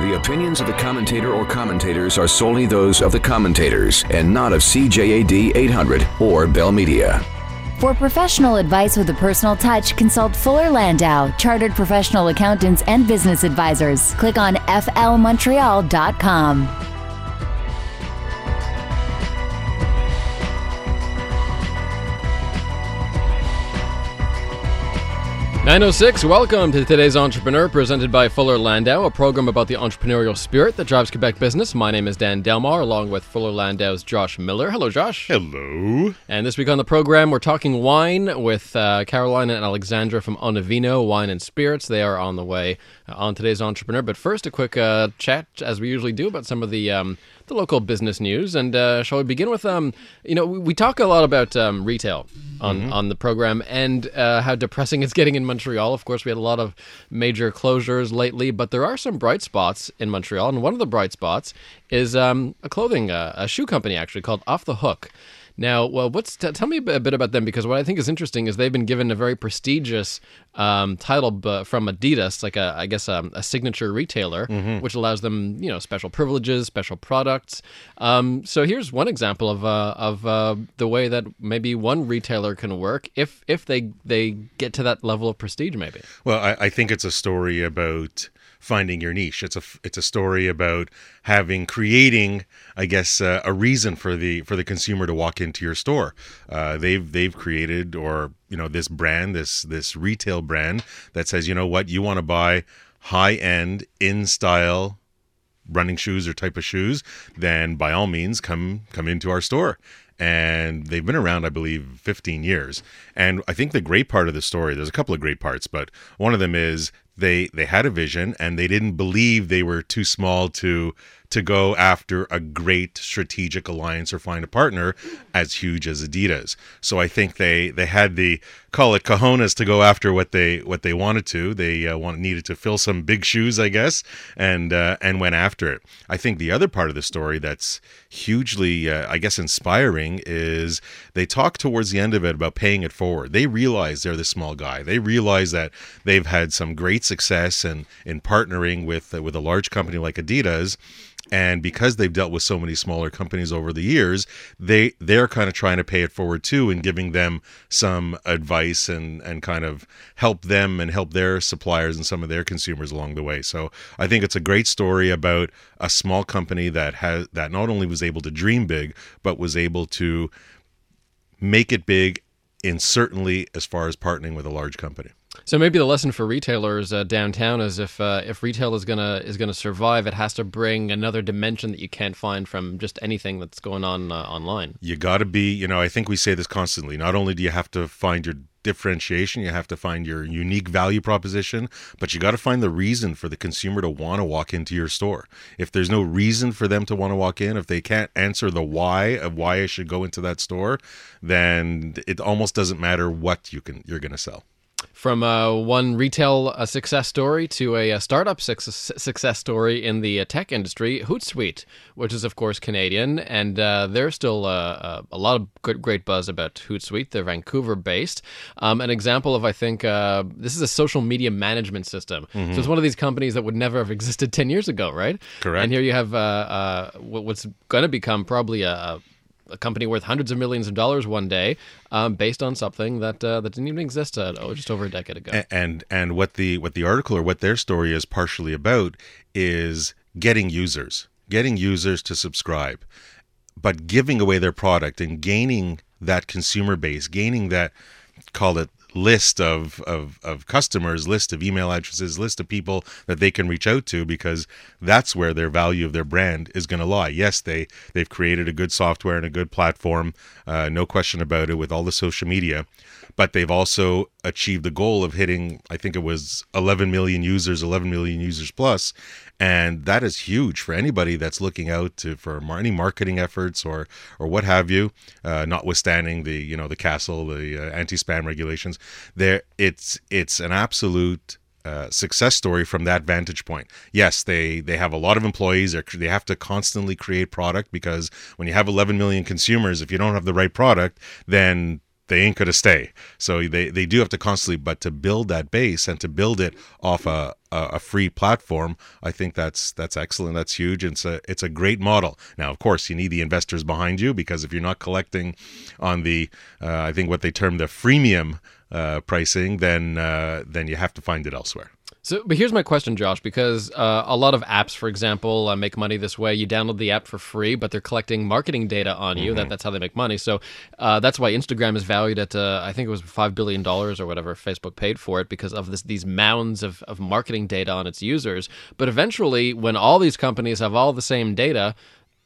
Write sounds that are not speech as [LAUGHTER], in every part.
The opinions of the commentator or commentators are solely those of the commentators and not of CJAD 800 or Bell Media. For professional advice with a personal touch, consult Fuller Landau, Chartered Professional Accountants and Business Advisors. Click on flmontreal.com. 906, welcome to today's Entrepreneur, presented by Fuller Landau, a program about the entrepreneurial spirit that drives Quebec business. My name is Dan Delmar, along with Fuller Landau's Josh Miller. Hello, Josh. Hello. And this week on the program, we're talking wine with uh, Caroline and Alexandra from Onivino Wine and Spirits. They are on the way uh, on today's Entrepreneur. But first, a quick uh, chat, as we usually do, about some of the um, the local business news. And uh, shall we begin with, um, you know, we, we talk a lot about um, retail on, mm-hmm. on the program and uh, how depressing it's getting in Montreal. Of course, we had a lot of major closures lately, but there are some bright spots in Montreal. And one of the bright spots is um, a clothing, uh, a shoe company actually called Off the Hook. Now, well, what's t- tell me a bit about them because what I think is interesting is they've been given a very prestigious um, title b- from Adidas, like a I guess a, um, a signature retailer, mm-hmm. which allows them you know special privileges, special products. Um, so here's one example of uh, of uh, the way that maybe one retailer can work if if they they get to that level of prestige, maybe. Well, I, I think it's a story about finding your niche. It's a it's a story about having creating, I guess, uh, a reason for the for the consumer to walk into your store. Uh, they've they've created or you know this brand, this this retail brand that says, you know what, you want to buy high end in style running shoes or type of shoes, then by all means come come into our store and they've been around, I believe, 15 years. And I think the great part of the story, there's a couple of great parts, but one of them is they they had a vision and they didn't believe they were too small to to go after a great strategic alliance or find a partner as huge as Adidas. So I think they they had the call it cojones to go after what they what they wanted to. They uh, want, needed to fill some big shoes, I guess, and uh, and went after it. I think the other part of the story that's hugely, uh, I guess, inspiring is they talk towards the end of it about paying it forward. They realize they're the small guy. They realize that they've had some great success in in partnering with with a large company like Adidas and because they've dealt with so many smaller companies over the years they they're kind of trying to pay it forward too and giving them some advice and and kind of help them and help their suppliers and some of their consumers along the way. So i think it's a great story about a small company that has that not only was able to dream big but was able to make it big in certainly as far as partnering with a large company so maybe the lesson for retailers uh, downtown is if uh, if retail is gonna is gonna survive, it has to bring another dimension that you can't find from just anything that's going on uh, online. You got to be, you know, I think we say this constantly. Not only do you have to find your differentiation, you have to find your unique value proposition, but you got to find the reason for the consumer to want to walk into your store. If there's no reason for them to want to walk in, if they can't answer the why of why I should go into that store, then it almost doesn't matter what you can you're going to sell from uh, one retail uh, success story to a, a startup success, success story in the uh, tech industry, Hootsuite, which is of course Canadian, and uh, there's still uh, uh, a lot of good, great buzz about Hootsuite. They're Vancouver-based. Um, an example of I think this is a social media management system. Mm-hmm. So it's one of these companies that would never have existed ten years ago, right? Correct. And here you have what's going to become probably a a company worth hundreds of millions of dollars one day, um, based on something that uh, that didn't even exist uh, oh, just over a decade ago. And and what the what the article or what their story is partially about is getting users, getting users to subscribe, but giving away their product and gaining that consumer base, gaining that call it list of, of, of customers, list of email addresses, list of people that they can reach out to because that's where their value of their brand is going to lie. Yes, they, they've created a good software and a good platform, uh, no question about it, with all the social media but they've also achieved the goal of hitting i think it was 11 million users 11 million users plus and that is huge for anybody that's looking out to for any marketing efforts or or what have you uh, notwithstanding the you know the CASL the uh, anti-spam regulations there it's it's an absolute uh, success story from that vantage point. Yes, they they have a lot of employees. They have to constantly create product because when you have 11 million consumers, if you don't have the right product, then they ain't gonna stay. So they they do have to constantly, but to build that base and to build it off a a, a free platform, I think that's that's excellent. That's huge. It's a it's a great model. Now, of course, you need the investors behind you because if you're not collecting on the, uh, I think what they term the freemium uh, pricing, then uh, then you have to find it elsewhere. So, but here's my question, Josh, because uh, a lot of apps, for example, uh, make money this way. You download the app for free, but they're collecting marketing data on you. Mm-hmm. That, that's how they make money. So uh, that's why Instagram is valued at, uh, I think it was $5 billion or whatever Facebook paid for it because of this, these mounds of, of marketing data on its users. But eventually, when all these companies have all the same data,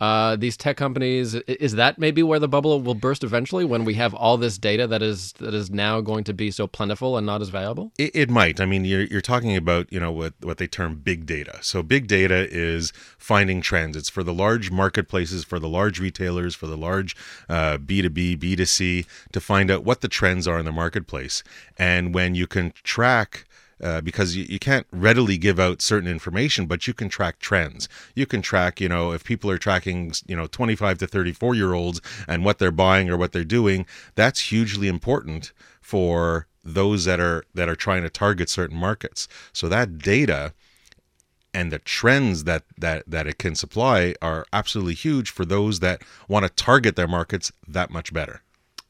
uh, these tech companies is that maybe where the bubble will burst eventually when we have all this data that is that is now going to be so plentiful and not as valuable? It, it might. I mean you're, you're talking about you know what what they term big data. So big data is finding trends it's for the large marketplaces for the large retailers for the large uh, b2b b2c to find out what the trends are in the marketplace. And when you can track uh, because you, you can't readily give out certain information, but you can track trends. You can track, you know, if people are tracking, you know, 25 to 34 year olds and what they're buying or what they're doing, that's hugely important for those that are that are trying to target certain markets. So that data and the trends that that that it can supply are absolutely huge for those that want to target their markets that much better.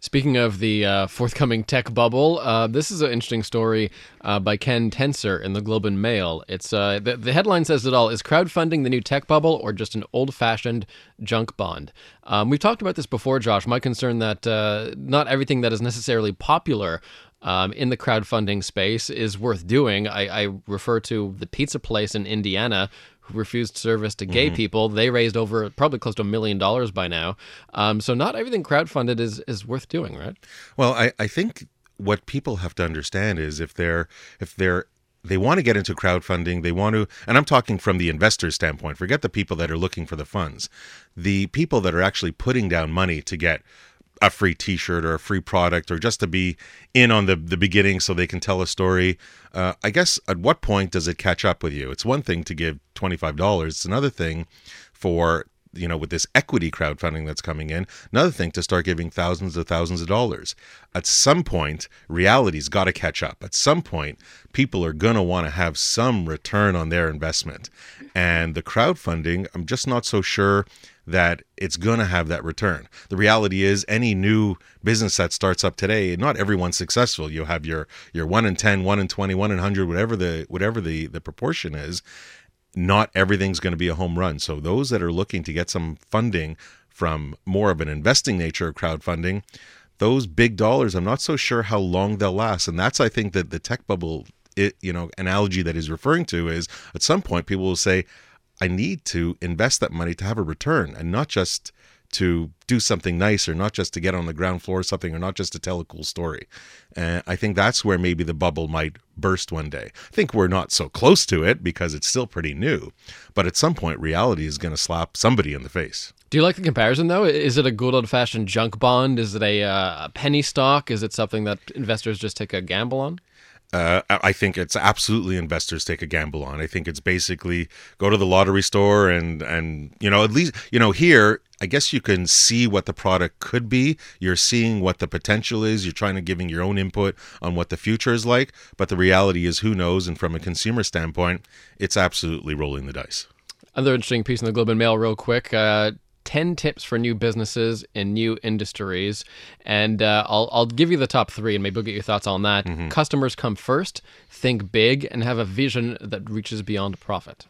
Speaking of the uh, forthcoming tech bubble, uh, this is an interesting story uh, by Ken Tencer in the Globe and Mail. It's uh, the, the, headline says it all: Is crowdfunding the new tech bubble, or just an old-fashioned junk bond? Um, we've talked about this before, Josh. My concern that uh, not everything that is necessarily popular um, in the crowdfunding space is worth doing. I, I, refer to the pizza place in Indiana refused service to gay mm-hmm. people. They raised over probably close to a million dollars by now. Um, so not everything crowdfunded is is worth doing, right? Well, I, I think what people have to understand is if they're if they're they want to get into crowdfunding they want to and i'm talking from the investor standpoint forget the people that are looking for the funds the people that are actually putting down money to get a free t-shirt or a free product or just to be in on the the beginning so they can tell a story. Uh, i guess at what point does it catch up with you? It's one thing to give $25 it's another thing for you know with this equity crowdfunding that's coming in another thing to start giving thousands of thousands of dollars. At some point reality's got to catch up. At some point people are to want to have some return on their investment. And the crowdfunding i'm just not so sure that it's going to have that return. The reality is any new business that starts up today, not everyone's successful. You'll have your your 1 in 10, 1 in 20, 1 in 100, whatever the whatever the the proportion is. Not everything's going to be a home run. So those that are looking to get some funding from more of an investing nature of crowdfunding, those big dollars, I'm not so sure how long they'll last. And that's I think that the tech bubble it, you know, analogy that he's referring to is at some point people will say, I need to invest that money to have a return and not just to do something nice or not just to get on the ground floor or something or not just to tell a cool story. And I think that's where maybe the bubble might burst one day. I think we're not so close to it because it's still pretty new, but at some point reality is going to slap somebody in the face. Do you like the comparison though? Is it a good old fashioned junk bond? Is it a, uh, a penny stock? Is it something that investors just take a gamble on? Uh, I think it's absolutely investors take a gamble on. I think it's basically go to the lottery store and and you know at least you know here I guess you can see what the product could be. You're seeing what the potential is. You're trying to giving your own input on what the future is like. But the reality is, who knows? And from a consumer standpoint, it's absolutely rolling the dice. Another interesting piece in the Globe and Mail, real quick. Uh, 10 tips for new businesses in new industries. And uh, I'll, I'll give you the top three and maybe we'll get your thoughts on that. Mm-hmm. Customers come first, think big, and have a vision that reaches beyond profit.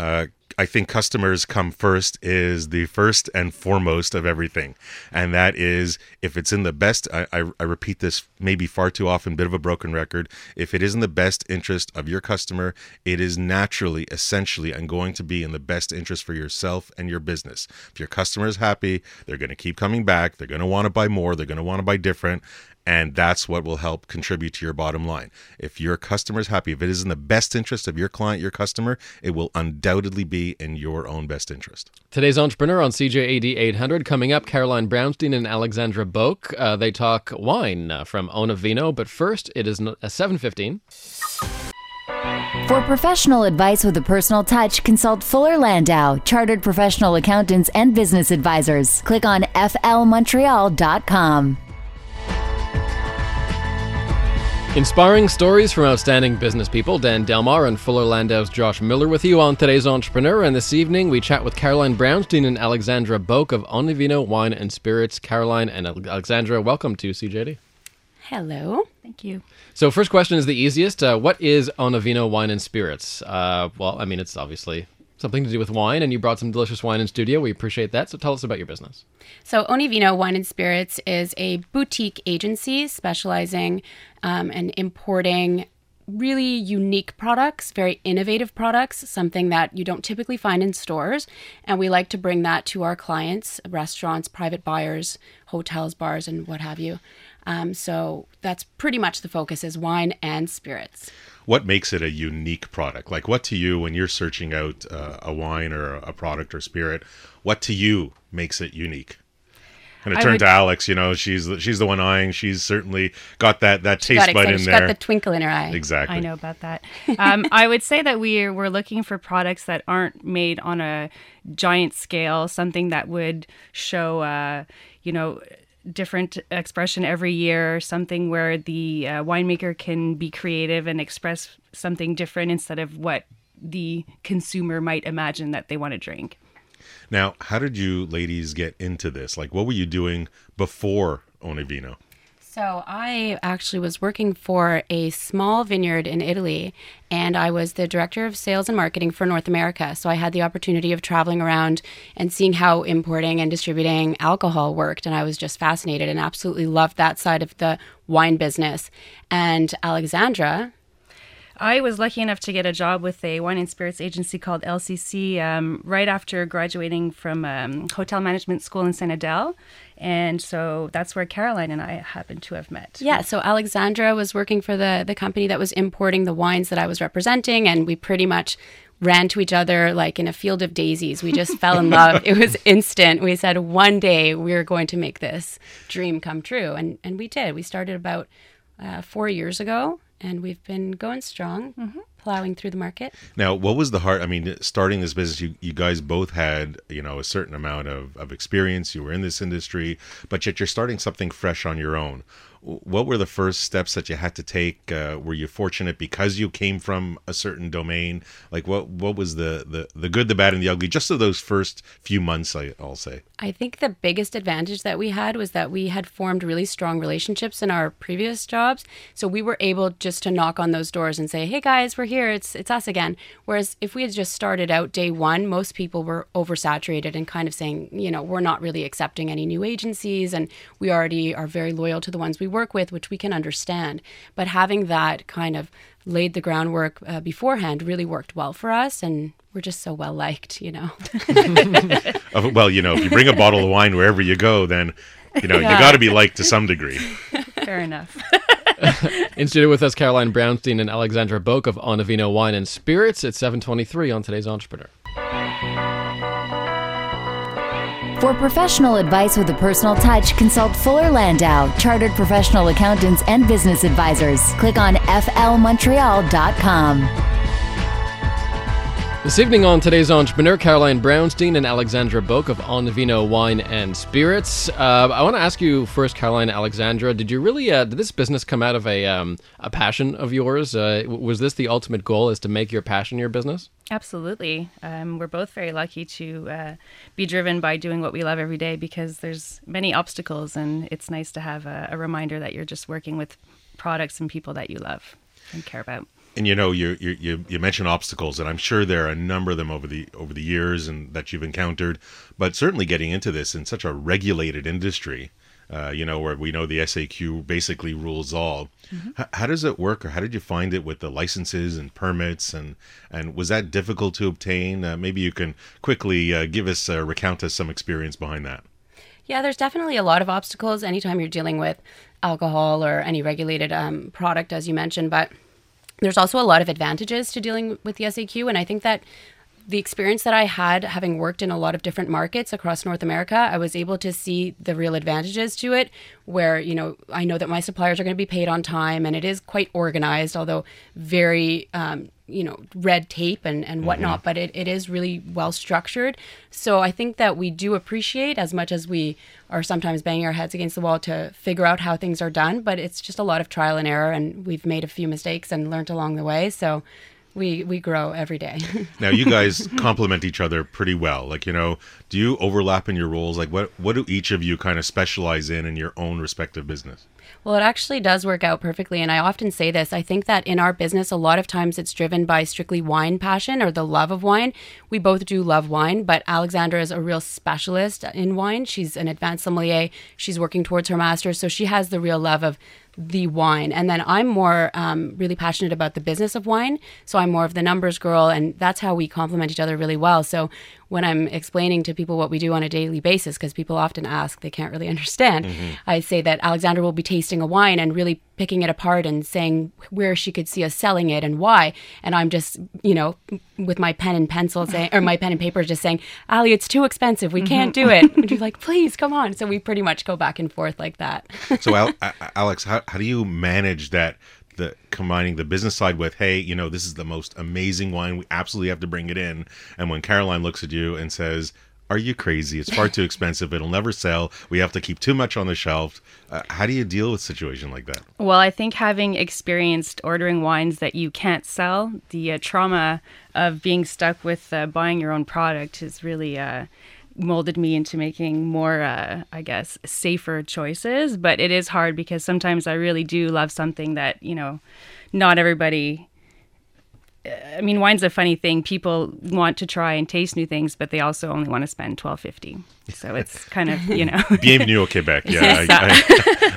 Uh, I think customers come first is the first and foremost of everything. And that is if it's in the best, I, I, I, repeat this maybe far too often, bit of a broken record. If it is in the best interest of your customer, it is naturally, essentially, and going to be in the best interest for yourself and your business. If your customer is happy, they're going to keep coming back. They're going to want to buy more. They're going to want to buy different and that's what will help contribute to your bottom line. If your customer is happy, if it is in the best interest of your client, your customer, it will undoubtedly be in your own best interest. Today's entrepreneur on CJAD 800 coming up Caroline Brownstein and Alexandra Boak. Uh, they talk wine uh, from Onivino, but first it is a 715. For professional advice with a personal touch, consult Fuller Landau, chartered professional accountants and business advisors. Click on flmontreal.com. Inspiring stories from outstanding business people. Dan Delmar and Fuller Landau's Josh Miller with you on today's Entrepreneur. And this evening we chat with Caroline Brownstein and Alexandra Boak of Onivino Wine and Spirits. Caroline and Alexandra, welcome to CJAD. Hello. Thank you. So, first question is the easiest. Uh, what is Onivino Wine and Spirits? Uh, well, I mean, it's obviously something to do with wine, and you brought some delicious wine in studio. We appreciate that. So tell us about your business. So Onivino Wine and Spirits is a boutique agency specializing um, in importing really unique products, very innovative products, something that you don't typically find in stores. And we like to bring that to our clients, restaurants, private buyers, hotels, bars, and what have you. Um, so that's pretty much the focus is wine and spirits what makes it a unique product? Like, what to you, when you're searching out uh, a wine or a product or spirit, what to you makes it unique? And I turned would, to Alex. You know, she's the, she's the one eyeing. She's certainly got that that taste bud in she there. Got the twinkle in her eye. Exactly. I know about that. Um, I would say that we're we're looking for products that aren't made on a giant scale. Something that would show, uh, you know, different expression every year, something where the uh, winemaker can be creative and express something different instead of what the consumer might imagine that they want to drink. Now, how did you ladies get into this? Like, what were you doing before Onivino? So, I actually was working for a small vineyard in Italy, and I was the director of sales and marketing for North America. So, I had the opportunity of traveling around and seeing how importing and distributing alcohol worked. And I was just fascinated and absolutely loved that side of the wine business. And Alexandra, I was lucky enough to get a job with a wine and spirits agency called LCC um, right after graduating from um, hotel management school in St. Adele. And so that's where Caroline and I happened to have met. Yeah, so Alexandra was working for the, the company that was importing the wines that I was representing, and we pretty much ran to each other like in a field of daisies. We just fell in love. [LAUGHS] It was instant. We said one day we're going to make this dream come true, and and we did. We started about uh, four years ago, and we've been going strong, mm-hmm. plowing through the market. Now, what was the hard? I mean, starting this business, you, you guys both had you know a certain amount of, of experience. You were in this industry, but yet you're starting something fresh on your own what were the first steps that you had to take? Uh, were you fortunate because you came from a certain domain? Like what what was the the, the good, the bad, and the ugly? Just of those first few months, I, I'll say. I think the biggest advantage that we had was that we had formed really strong relationships in our previous jobs, so we were able just to knock on those doors and say, "Hey guys, we're here. It's it's us again." Whereas if we had just started out day one, most people were oversaturated and kind of saying, you know, we're not really accepting any new agencies, and we already are very loyal to the ones we work with, which we can understand. But having that kind of laid the groundwork uh, beforehand really worked well for us and we're just so well liked, you know. [LAUGHS] well, you know, if you bring a bottle of wine wherever you go, then you know yeah. you got to be liked to some degree. [LAUGHS] Fair enough. [LAUGHS] In studio with us, Caroline Brownstein and Alexandra Boak of Onivino Wine and Spirits at 723 on today's Entrepreneur. For professional advice with a personal touch, consult Fuller Landau, Chartered Professional Accountants and Business Advisors. Click on flmontreal.com. This evening on today's Entrepreneur, Caroline Brownstein and Alexandra Boak of Onivino Wine and Spirits. Uh, I want to ask you first, Caroline Alexandra, did you really, uh, did this business come out of a, um, a passion of yours? Uh, was this the ultimate goal, is to make your passion your business? Absolutely. Um, we're both very lucky to uh, be driven by doing what we love every day because there's many obstacles and it's nice to have a, a reminder that you're just working with products and people that you love and care about and you know you you you mentioned obstacles and i'm sure there are a number of them over the over the years and that you've encountered but certainly getting into this in such a regulated industry uh, you know where we know the saq basically rules all mm-hmm. H- how does it work or how did you find it with the licenses and permits and and was that difficult to obtain uh, maybe you can quickly uh, give us uh, recount us some experience behind that yeah there's definitely a lot of obstacles anytime you're dealing with alcohol or any regulated um, product as you mentioned but there's also a lot of advantages to dealing with the SAQ, and I think that the experience that I had having worked in a lot of different markets across North America, I was able to see the real advantages to it. Where, you know, I know that my suppliers are going to be paid on time and it is quite organized, although very, um, you know, red tape and, and whatnot, but it, it is really well structured. So I think that we do appreciate as much as we are sometimes banging our heads against the wall to figure out how things are done, but it's just a lot of trial and error and we've made a few mistakes and learned along the way. So we we grow every day. Now you guys [LAUGHS] complement each other pretty well. Like you know, do you overlap in your roles? Like what what do each of you kind of specialize in in your own respective business? Well, it actually does work out perfectly. And I often say this I think that in our business, a lot of times it's driven by strictly wine passion or the love of wine. We both do love wine, but Alexandra is a real specialist in wine. She's an advanced sommelier. She's working towards her master's. So she has the real love of the wine. And then I'm more um, really passionate about the business of wine. So I'm more of the numbers girl. And that's how we complement each other really well. So when I'm explaining to people what we do on a daily basis, because people often ask, they can't really understand, mm-hmm. I say that Alexandra will be tasting a wine and really picking it apart and saying where she could see us selling it and why. And I'm just, you know, with my pen and pencil saying, or my pen and paper just saying, Ali, it's too expensive. We can't do it. Mm-hmm. And she's like, please, come on. So we pretty much go back and forth like that. So Al- [LAUGHS] Alex, how how do you manage that? The combining the business side with, hey, you know, this is the most amazing wine. We absolutely have to bring it in. And when Caroline looks at you and says, "Are you crazy? It's far too expensive. It'll never sell. We have to keep too much on the shelf." Uh, how do you deal with a situation like that? Well, I think having experienced ordering wines that you can't sell, the uh, trauma of being stuck with uh, buying your own product has really uh, molded me into making more, uh, I guess, safer choices. But it is hard because sometimes I really do love something that, you know, not everybody. I mean, wine's a funny thing. People want to try and taste new things, but they also only want to spend twelve fifty. So it's [LAUGHS] kind of you know. [LAUGHS] Bienvenue au Quebec. Yeah, [LAUGHS] I,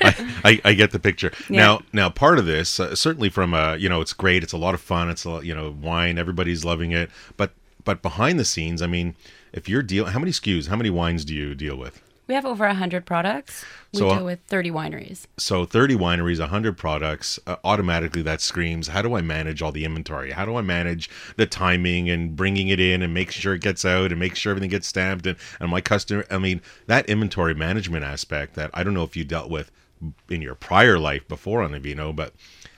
I, I, I get the picture. Now, now part of this, uh, certainly from a, you know, it's great. It's a lot of fun. It's a, lot- you know, wine. Everybody's loving it. But, but behind the scenes, I mean, if you're deal, how many SKUs, how many wines do you deal with? We have over 100 products. We So, uh, deal with 30 wineries. So 30 wineries, 100 products. Uh, automatically, that screams, how do I manage all the inventory? How do I manage the timing and bringing it in and making sure it gets out and make sure everything gets stamped and, and my customer? I mean, that inventory management aspect that I don't know if you dealt with in your prior life before Onivino, but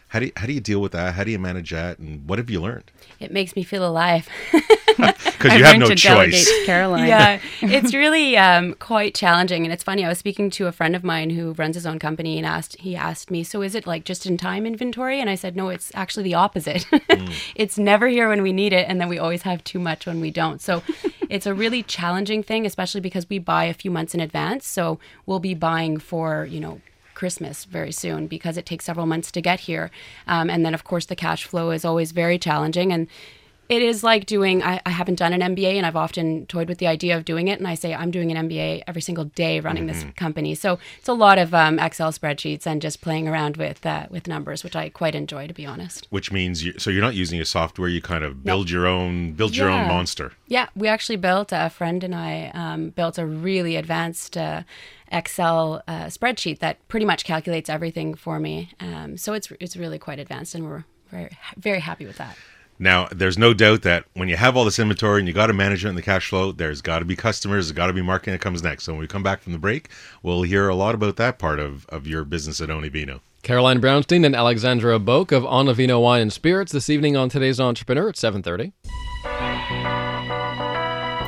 how do you, how do you deal with that? How do you manage that? And what have you learned? It makes me feel alive. [LAUGHS] Because [LAUGHS] you have learned no to delegate choice. to Caroline. yeah, [LAUGHS] it's really um, quite challenging, and it's funny. I was speaking to a friend of mine who runs his own company, and asked he asked me, "So is it like just in time inventory?" And I said, "No, it's actually the opposite. it's never here when we need it, and then we always have too much when we don't." So it's a really challenging thing, especially because we buy a few months in advance. So we'll be buying for you know. Christmas very soon because it takes several months to get here. Um, and then, of course, the cash flow is always very challenging. And it is like doing I, I haven't done an mba and i've often toyed with the idea of doing it and i say i'm doing an mba every single day running this company so it's a lot of um, excel spreadsheets and just playing around with uh, with numbers which i quite enjoy to be honest Which means you, so you're not using a software. You kind of build your own build your own monster. yeah we actually built a friend and i um, built a really advanced uh, excel uh, spreadsheet that pretty much calculates everything for me um, so it's it's really quite advanced and we're very very happy with that Now, there's no doubt that when you have all this inventory and you got to manage it in the cash flow, there's got to be customers, there's got to be marketing that comes next. So when we come back from the break, we'll hear a lot about that part of, of your business at Onivino. Caroline Brownstein and Alexandra Boak of Onivino Wine and Spirits this evening on today's Entrepreneur at 7:30.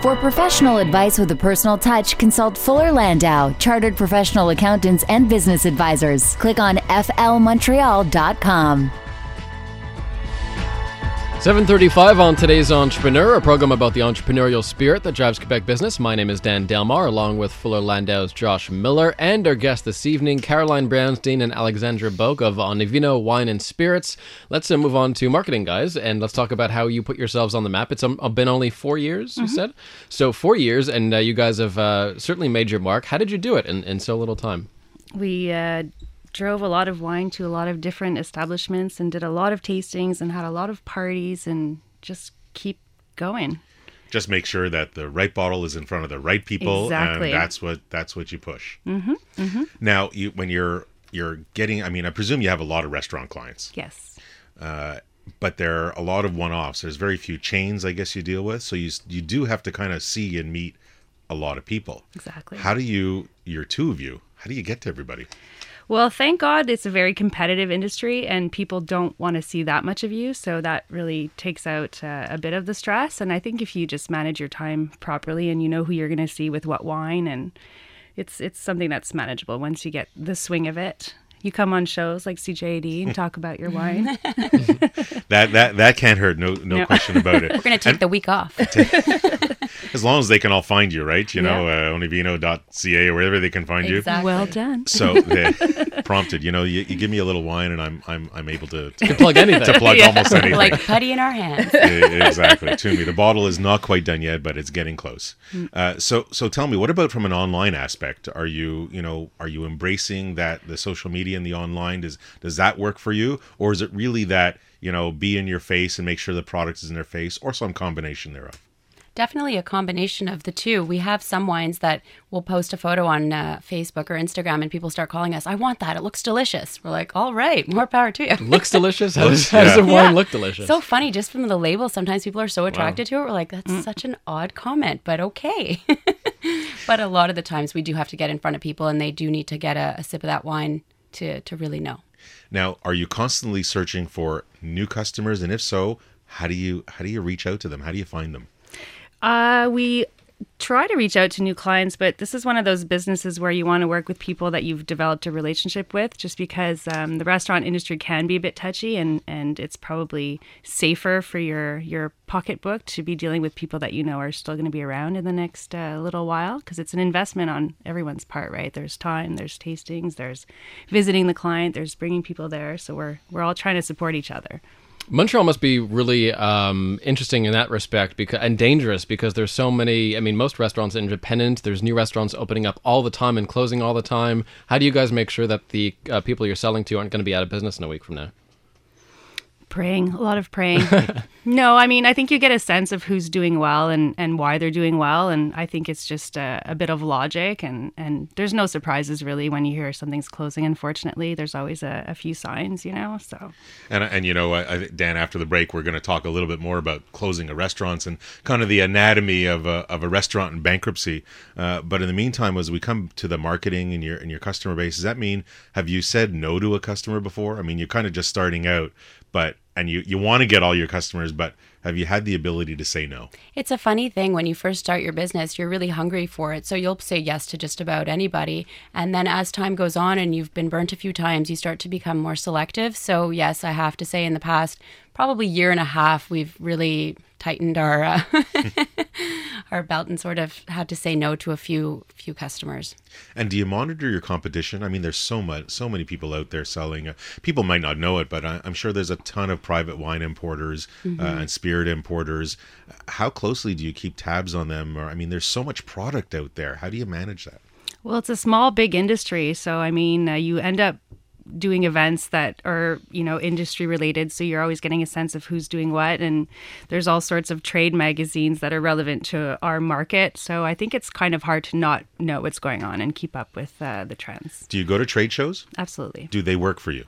For professional advice with a personal touch, consult Fuller Landau, Chartered Professional Accountants and Business Advisors. Click on flmontreal.com. 735 on today's Entrepreneur, a program about the entrepreneurial spirit that drives Quebec business. My name is Dan Delmar, along with Fuller Landau's Josh Miller, and our guest this evening, Caroline Brownstein and Alexandra Boak of Onivino Wine and Spirits. Let's uh, move on to marketing, guys, and let's talk about how you put yourselves on the map. It's um, been only four years, you said? So, four years, and uh, you guys have uh, certainly made your mark. How did you do it in, in so little time? we uh, drove a lot of wine to a lot of different establishments and did a lot of tastings and had a lot of parties and just keep going. Just make sure that the right bottle is in front of the right people, Exactly. and that's what that's what you push. Mm-hmm, Now, you when you're you're getting, I mean, I presume you have a lot of restaurant clients. Yes. but there are a lot of one-offs. There's very few chains, I guess, you deal with. So you you do have to kind of see and meet a lot of people. Exactly. How do you? You're two of you. How do you get to everybody? Well, thank God it's a very competitive industry and people don't want to see that much of you. So that really takes out uh, a bit of the stress. And I think if you just manage your time properly and you know who you're going to see with what wine, and it's it's something that's manageable once you get the swing of it. You come on shows like CJAD and talk about your wine. [LAUGHS] That that that can't hurt. No no No. question about it. [LAUGHS] We're going to take the week off. [LAUGHS] As long as they can all find you, right? You know, Yeah. uh, onivino.ca or wherever they can find you. Well done. So they prompted. You know, you, you give me a little wine, and I'm I'm I'm able to to, Plug anything. to plug almost anything. like putty in our hands. Exactly to me the bottle is not quite done yet but it's getting close uh, so so tell me what about from an online aspect are you you know are you embracing that the social media and the online does does that work for you or is it really that you know be in your face and make sure the product is in their face or some combination thereof Definitely a combination of the two. We have some wines that will post a photo on uh, Facebook or Instagram and people start calling us, I want that. It looks delicious. We're like, all right, [LAUGHS] more power to you. Looks delicious. How does, how does the wine Yeah. look delicious? So funny, just from the label. Sometimes people are so attracted to it. We're like, that's such an odd comment, but okay. [LAUGHS] but a lot of the times we do have to get in front of people and they do need to get a, a sip of that wine to, to really know. now are you constantly searching for new customers? And if so how do you how do you reach out to them? How do you find them? Uh, we try to reach out to new clients, but this is one of those businesses where you want to work with people that you've developed a relationship with, just because um, the restaurant industry can be a bit touchy, and and it's probably safer for your your pocketbook to be dealing with people that you know are still going to be around in the next uh, little while, because it's an investment on everyone's part, right? There's time, there's tastings, there's visiting the client, there's bringing people there, so we're we're all trying to support each other. Montreal must be really um, interesting in that respect because and dangerous because there's so many. I mean, most restaurants are independent. There's new restaurants opening up all the time and closing all the time. How do you guys make sure that the uh, people you're selling to aren't going to be out of business in a week from now? Praying, a lot of praying. [LAUGHS] no, I mean, I think you get a sense of who's doing well and, and why they're doing well. And I think it's just a, a bit of logic. And, and there's no surprises really when you hear something's closing. Unfortunately, there's always a, a few signs, you know? So, And and you know, I, I, Dan, after the break, we're going to talk a little bit more about closing of restaurants and kind of the anatomy of a of a restaurant in bankruptcy. Uh, but in the meantime, as we come to the marketing and your and your customer base, does that mean have you said no to a customer before? I mean, you're kind of just starting out, but and you you want to get all your customers, but have you had the ability to say no? It's a funny thing when you first start your business, you're really hungry for it. So you'll say yes to just about anybody. And then as time goes on and you've been burnt a few times, you start to become more selective. So, yes, I have to say in the past, probably year and a half, we've really tightened our uh, [LAUGHS] our belt and sort of had to say no to a few few customers. And do you monitor your competition? I mean, there's so much, so many people out there selling. Uh, people might not know it, but I, I'm sure there's a ton of private wine importers uh, and spirit importers. How closely do you keep tabs on them? Or I mean, there's so much product out there. How do you manage that? well, it's a small, big industry. So, I mean, uh, you end up doing events that are you know industry related. So you're always getting a sense of who's doing what. And there's all sorts of trade magazines that are relevant to our market. So i think it's kind of hard to not know what's going on and keep up with uh, the trends. Do you go to trade shows? absolutely. Do they work for you?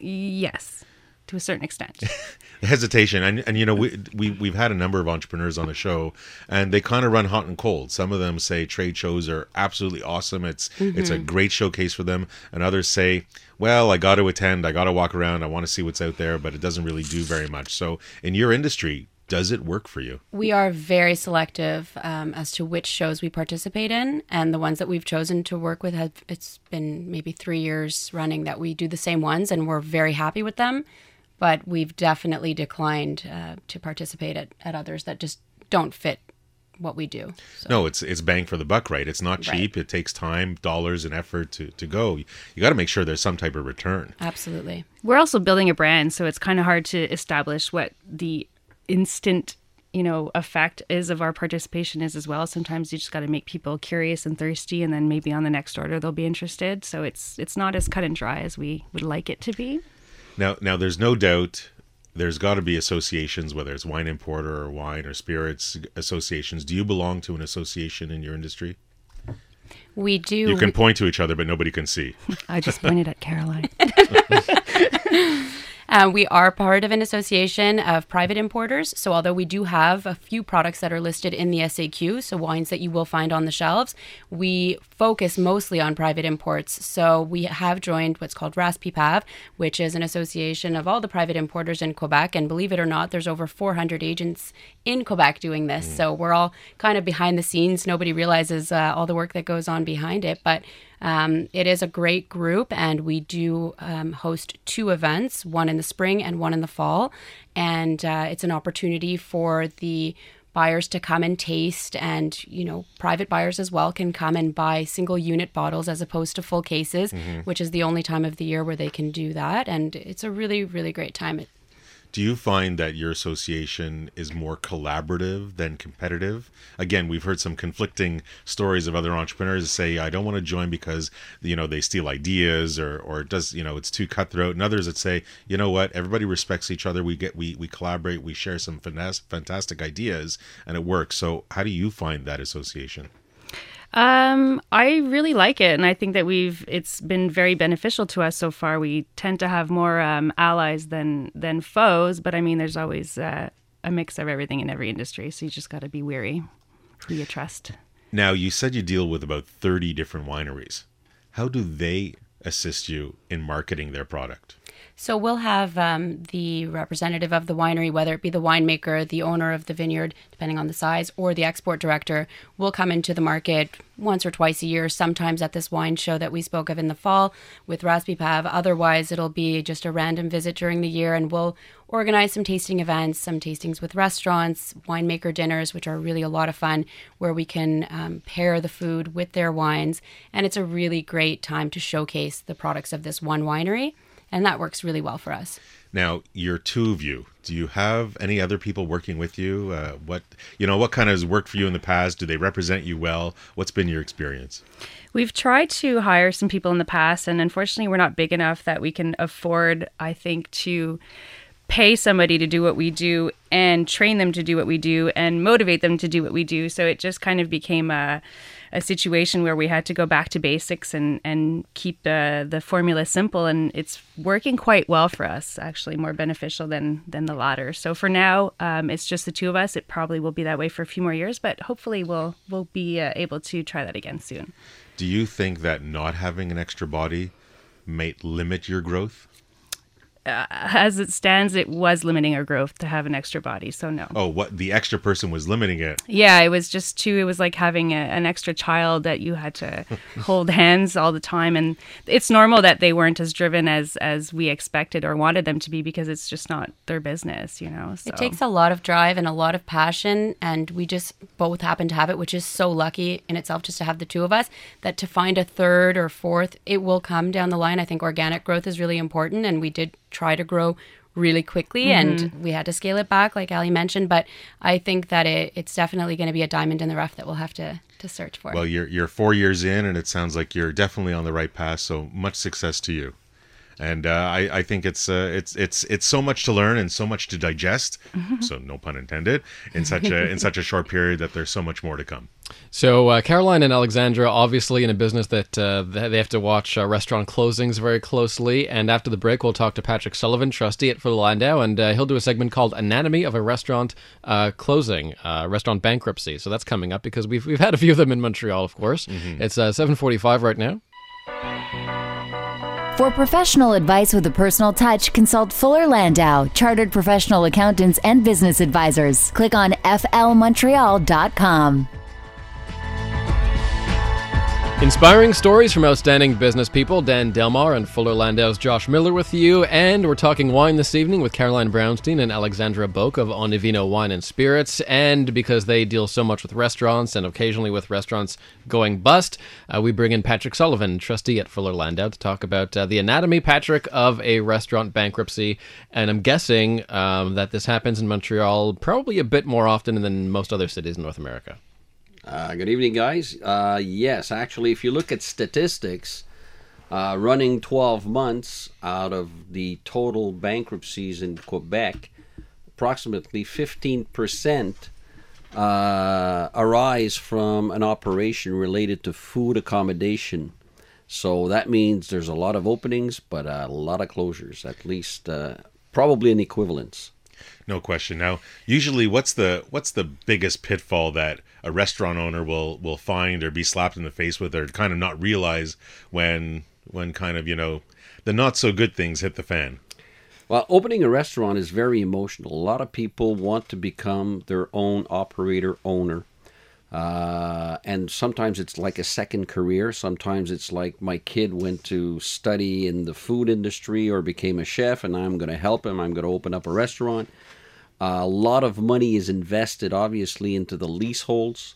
yes to a certain extent. [LAUGHS] Hesitation. And, and you know we, we we've had a number of entrepreneurs on the show and they kind of run hot and cold. Some of them say trade shows are absolutely awesome. It's it's a great showcase for them. And others say well i got to attend. I got to walk around. I want to see what's out there but it doesn't really do very much. So in your industry does it work for you? We are very selective um, as to which shows we participate in, and the ones that we've chosen to work with have it's been maybe three years running that we do the same ones, and we're very happy with them. But we've definitely declined uh, to participate at, at others that just don't fit what we do. So, no it's it's bang for the buck right? It's not cheap. It takes time dollars and effort to to go. You got to make sure there's some type of return. Absolutely. we're also building a brand so it's kind of hard to establish what the instant you know effect is of our participation is as well. Sometimes you just got to make people curious and thirsty and then maybe on the next order they'll be interested. So it's it's not as cut and dry as we would like it to be Now, now, there's no doubt there's got to be associations, whether it's wine importer or wine or spirits associations. Do you belong to an association in your industry? We do. You can point to each other, but nobody can see. [LAUGHS] i just pointed at caroline [LAUGHS] Uh, we are part of an association of private importers. So, although we do have a few products that are listed in the SAQ, so wines that you will find on the shelves, we focus mostly on private imports. So, we have joined what's called RASPIPAV, which is an association of all the private importers in Quebec. And believe it or not, there's over 400 agents in Quebec doing this. Mm. So, we're all kind of behind the scenes. Nobody realizes uh, all the work that goes on behind it. But um, it is a great group, and we do um, host two events one in the spring and one in the fall. And uh, it's an opportunity for the buyers to come and taste and you know private buyers as well can come and buy single unit bottles as opposed to full cases mm-hmm. which is the only time of the year where they can do that and it's a really really great time do you find that your association is more collaborative than competitive? Again, we've heard some conflicting stories of other entrepreneurs say, "I don't want to join because you know they steal ideas or or it does you know it's too cutthroat," and others that say, "You know what? Everybody respects each other. We get we we collaborate. We share some fantastic ideas, and it works." So, how do you find that association? Um, I really like it, and I think that we've it's been very beneficial to us so far. We tend to have more um, allies than than foes, but I mean, there's always uh, a mix of everything in every industry, so you just got to be wary who you trust. Now, you said you deal with about 30 different wineries. How do they assist you in marketing their product? So we'll have um, the representative of the winery, whether it be the winemaker, the owner of the vineyard, depending on the size, or the export director, will come into the market once or twice a year, sometimes at this wine show that we spoke of in the fall with RASPIPAV. Otherwise, it'll be just a random visit during the year, and we'll organize some tasting events, some tastings with restaurants, winemaker dinners, which are really a lot of fun, where we can um, pair the food with their wines. And it's a really great time to showcase the products of this one winery and that works really well for us. Now, you're two of you. Do you have any other people working with you? Uh, what you know, what kind of has worked for you in the past? Do they represent you well? What's been your experience? We've tried to hire some people in the past, and unfortunately, we're not big enough that we can afford. I think to pay somebody to do what we do and train them to do what we do and motivate them to do what we do. So it just kind of became a a situation where we had to go back to basics and and keep the the formula simple and it's working quite well for us actually more beneficial than than the latter. So for now um, it's just the two of us. It probably will be that way for a few more years but hopefully we'll we'll be uh, able to try that again soon. Do you think that not having an extra body might limit your growth uh, as it stands, it was limiting our growth to have an extra body. So no. Oh, what the extra person was limiting it? Yeah, it was just too. It was like having a, an extra child that you had to [LAUGHS] hold hands all the time, and it's normal that they weren't as driven as as we expected or wanted them to be because it's just not their business, you know. So. It takes a lot of drive and a lot of passion, and we just both happen to have it, which is so lucky in itself just to have the two of us. That to find a third or fourth, it will come down the line. I think organic growth is really important, and we did try to grow really quickly mm-hmm. and we had to scale it back like ali mentioned but i think that it, it's definitely going to be a diamond in the rough that we'll have to to search for well you're you're four years in and it sounds like you're definitely on the right path so much success to you and uh, I, I think it's uh, it's it's it's so much to learn and so much to digest. Mm-hmm. So no pun intended in such a in such a short period that there's so much more to come. So uh, Caroline and Alexandra, obviously in a business that uh, they have to watch uh, restaurant closings very closely. And after the break, we'll talk to Patrick Sullivan, trustee at Fuller Landau, and uh, he'll do a segment called "Anatomy of a Restaurant Closing, Restaurant Bankruptcy." So that's coming up because we've we've had a few of them in Montreal, of course. Mm-hmm. It's 7:45 right now. For professional advice with a personal touch, consult Fuller Landau, chartered professional accountants and business advisors. Click on flmontreal.com. Inspiring stories from outstanding business people, Dan Delmar and Fuller Landau's Josh Miller with you. And we're talking wine this evening with Caroline Brownstein and Alexandra Boak of Onivino Wine and Spirits. And because they deal so much with restaurants and occasionally with restaurants going bust, uh, we bring in Patrick Sullivan, trustee at Fuller Landau, to talk about uh, the anatomy, Patrick, of a restaurant bankruptcy. And I'm guessing um, that this happens in Montreal probably a bit more often than most other cities in North America. Uh, good evening, guys. Uh, yes, actually, if you look at statistics, uh, running 12 months out of the total bankruptcies in Quebec, approximately 15% uh, arise from an operation related to food accommodation. So that means there's a lot of openings, but a lot of closures, at least uh, probably an equivalence. No question. Now, usually, what's the what's the biggest pitfall that a restaurant owner will will find or be slapped in the face with, or kind of not realize when when kind of you know the not so good things hit the fan? Well, opening a restaurant is very emotional. A lot of people want to become their own operator owner. Uh, and sometimes it's like a second career. Sometimes it's like my kid went to study in the food industry or became a chef, and I'm going to help him. I'm going to open up a restaurant. Uh, a lot of money is invested, obviously, into the leaseholds.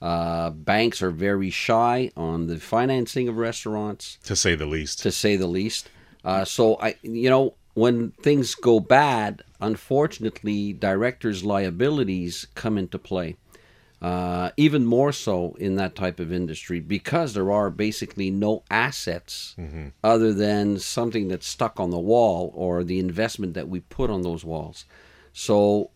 Uh, banks are very shy on the financing of restaurants, To say the least. to say the least. Uh, so I, you know, when things go bad, unfortunately, directors' liabilities come into play. Uh, even more so in that type of industry because there are basically no assets other than something that's stuck on the wall or the investment that we put on those walls. So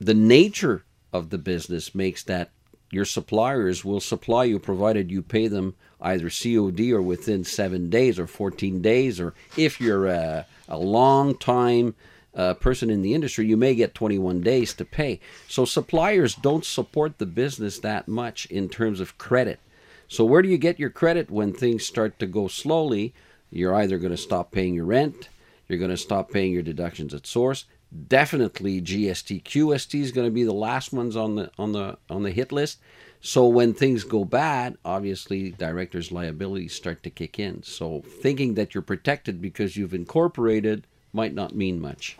the nature of the business makes that your suppliers will supply you provided you pay them either COD or within seven days or 14 days, or if you're a, a long time uh, person in the industry, you may get 21 days to pay. So suppliers don't support the business that much in terms of credit. So where do you get your credit when things start to go slowly? You're either going to stop paying your rent, you're going to stop paying your deductions at source. Definitely GST, QST is going to be the last ones on the on the on the hit list. So when things go bad, obviously directors' liabilities start to kick in. So thinking that you're protected because you've incorporated might not mean much.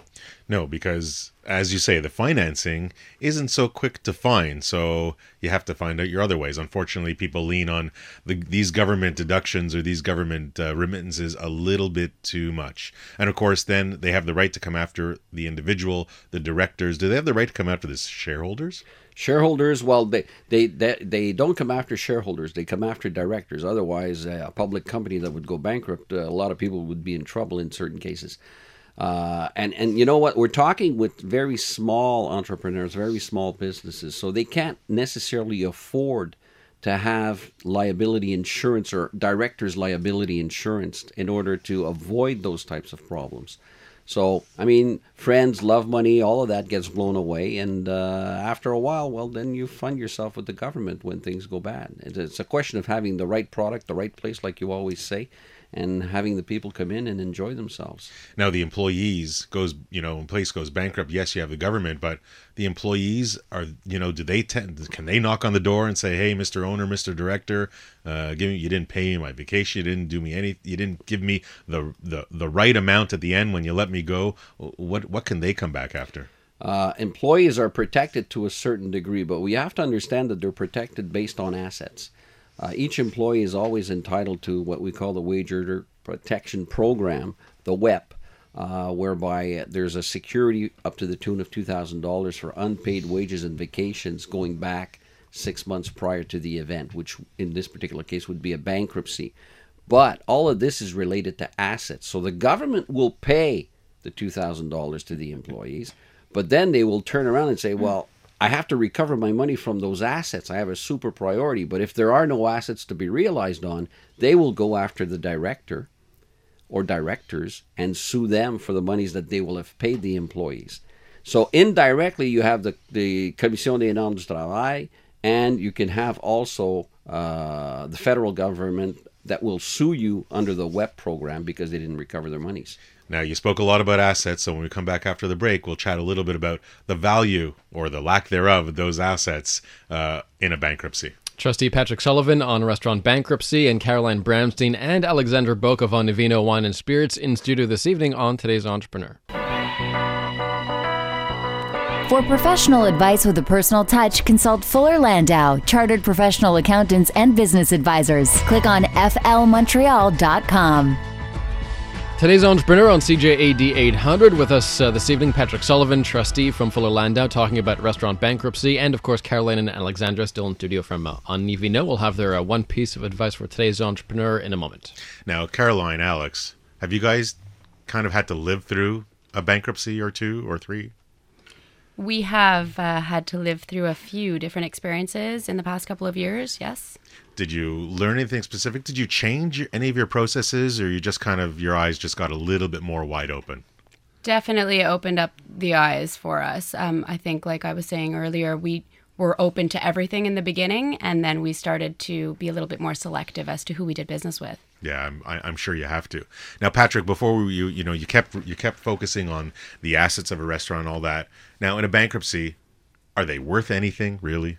No, because as you say, the financing isn't so quick to find. So you have to find out your other ways. Unfortunately, people lean on the, these government deductions or these government uh, remittances a little bit too much. And of course, then they have the right to come after the individual, the directors. Do they have the right to come after the shareholders? Shareholders, well, they, they, they, they don't come after shareholders, they come after directors. Otherwise, a public company that would go bankrupt, uh, a lot of people would be in trouble in certain cases. Uh, and, and you know what? We're talking with very small entrepreneurs, very small businesses, so they can't necessarily afford to have liability insurance or directors' liability insurance in order to avoid those types of problems. So, I mean, friends, love money, all of that gets blown away. And uh, after a while, well, then you fund yourself with the government when things go bad. It's, it's a question of having the right product, the right place, like you always say, and having the people come in and enjoy themselves. Now the employees goes, you know, when place goes bankrupt. Yes, you have the government, but the employees are, you know, do they tend? Can they knock on the door and say, "Hey, Mr. Owner, Mr. Director, uh, give me, you didn't pay me my vacation, you didn't do me any, you didn't give me the the the right amount at the end when you let me go." What what can they come back after? Uh, employees are protected to a certain degree, but we have to understand that they're protected based on assets. Uh, each employee is always entitled to what we call the Wage Earner Protection Program, the WEP, uh, whereby there's a security up to the tune of $2,000 for unpaid wages and vacations going back six months prior to the event, which in this particular case would be a bankruptcy. But all of this is related to assets. So the government will pay the $2,000 to the employees, but then they will turn around and say, well, I have to recover my money from those assets. I have a super priority. But if there are no assets to be realized on, they will go after the director or directors and sue them for the monies that they will have paid the employees. So indirectly, you have the, the Commission des normes du travail, and you can have also uh, the federal government that will sue you under the WEP program because they didn't recover their monies. Now, you spoke a lot about assets, so when we come back after the break, we'll chat a little bit about the value or the lack thereof of those assets uh, in a bankruptcy. Trustee Patrick Sullivan on restaurant bankruptcy, and Caroline Bramstein and Alexandra Boak of Onivino Wine and Spirits in studio this evening on today's Entrepreneur. For professional advice with a personal touch, consult Fuller Landau, chartered professional accountants and business advisors. Click on flmontreal.com. Today's Entrepreneur on CJAD 800 with us uh, this evening, Patrick Sullivan, trustee from Fuller Landau, talking about restaurant bankruptcy, and of course, Caroline and Alexandra still in studio from uh, Onivino. We'll have their uh, one piece of advice for today's Entrepreneur in a moment. Now, Caroline, Alex, have you guys kind of had to live through a bankruptcy or two or three? We have uh, had to live through a few different experiences in the past couple of years, yes. Did you learn anything specific? Did you change any of your processes, or you just kind of your eyes just got a little bit more wide open? definitely opened up the eyes for us. Um, I think, like I was saying earlier, we were open to everything in the beginning, and then we started to be a little bit more selective as to who we did business with. Yeah, I'm, I- I'm sure you have to. Now, Patrick, before you you know you kept you kept focusing on the assets of a restaurant and all that. Now, in a bankruptcy, are they worth anything really?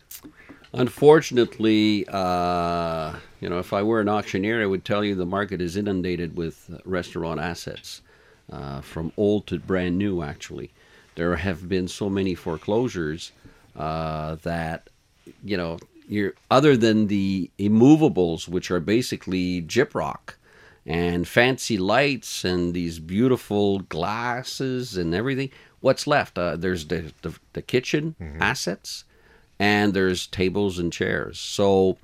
Unfortunately, uh, you know, if I were an auctioneer, I would tell you the market is inundated with restaurant assets, uh, from old to brand new. Actually, there have been so many foreclosures uh, that you know, you're other than the immovables, which are basically gyprock and fancy lights and these beautiful glasses and everything. What's left? Uh, there's the, the the kitchen assets, and there's tables and chairs. So,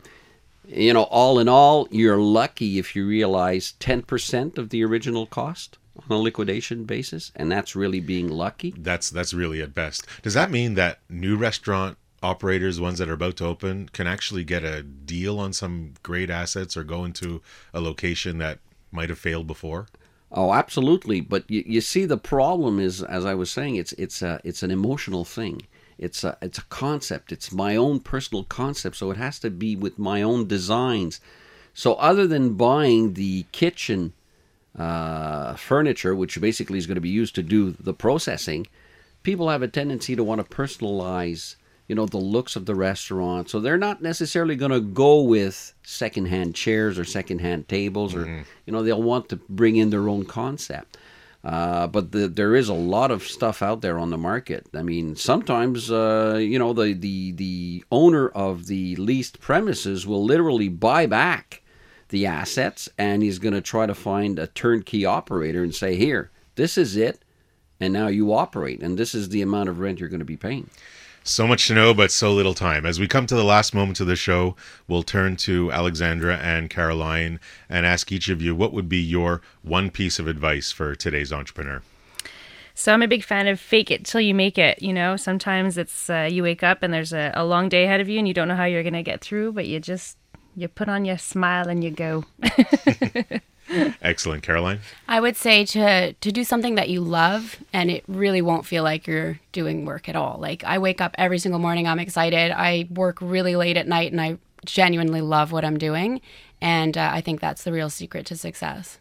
you know, all in all, you're lucky if you realize 10% of the original cost on a liquidation basis, and that's really being lucky. That's that's really at best. Does that mean that new restaurant operators, ones that are about to open, can actually get a deal on some great assets or go into a location that might have failed before? Oh, absolutely. But you, you see, the problem is, as I was saying, it's it's a it's an emotional thing. It's a it's a concept. It's my own personal concept, so it has to be with my own designs. So other than buying the kitchen uh, furniture, which basically is going to be used to do the processing, people have a tendency to want to personalize, you know, the looks of the restaurant. So they're not necessarily going to go with secondhand chairs or secondhand tables, or you know, they'll want to bring in their own concept. Uh, but the, there is a lot of stuff out there on the market. I mean, sometimes uh, you know the, the the owner of the leased premises will literally buy back the assets, and he's going to try to find a turnkey operator and say, "Here, this is it, and now you operate, and this is the amount of rent you're going to be paying." So much to know, but so little time. As we come to the last moments of the show, we'll turn to Alexandra and Caroline and ask each of you what would be your one piece of advice for today's entrepreneur. So I'm a big fan of fake it till you make it. You know, sometimes it's uh, you wake up and there's a, a long day ahead of you and you don't know how you're gonna get through, but you just you put on your smile and you go. [LAUGHS] Excellent, Caroline. I would say to to do something that you love and it really won't feel like you're doing work at all. Like I wake up every single morning, I'm excited. I work really late at night and I genuinely love what I'm doing, and uh, I think that's the real secret to success.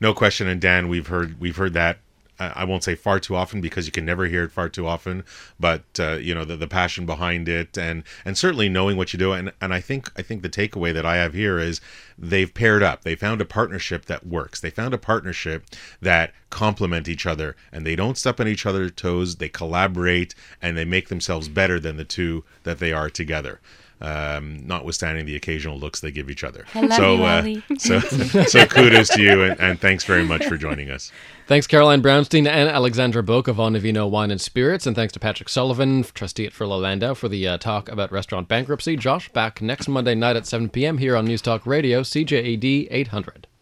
No question, and Dan, we've heard we've heard that. I won't say far too often because you can never hear it far too often, but uh, you know the, the passion behind it, and and certainly knowing what you do, and and I think I think the takeaway that I have here is they've paired up, they found a partnership that works, they found a partnership that complement each other, and they don't step on each other's toes, they collaborate, and they make themselves better than the two that they are together. Um, notwithstanding the occasional looks they give each other. love so, you, uh, Ollie. so, [LAUGHS] so kudos to you, and, and thanks very much for joining us. Thanks, Caroline Brownstein and Alexandra Boak of Onivino Wine and Spirits. And thanks to Patrick Sullivan, trustee at Fuller Landau, for the uh, talk about restaurant bankruptcy. Josh, back next Monday night at 7 p.m. here on News Talk Radio, CJAD 800.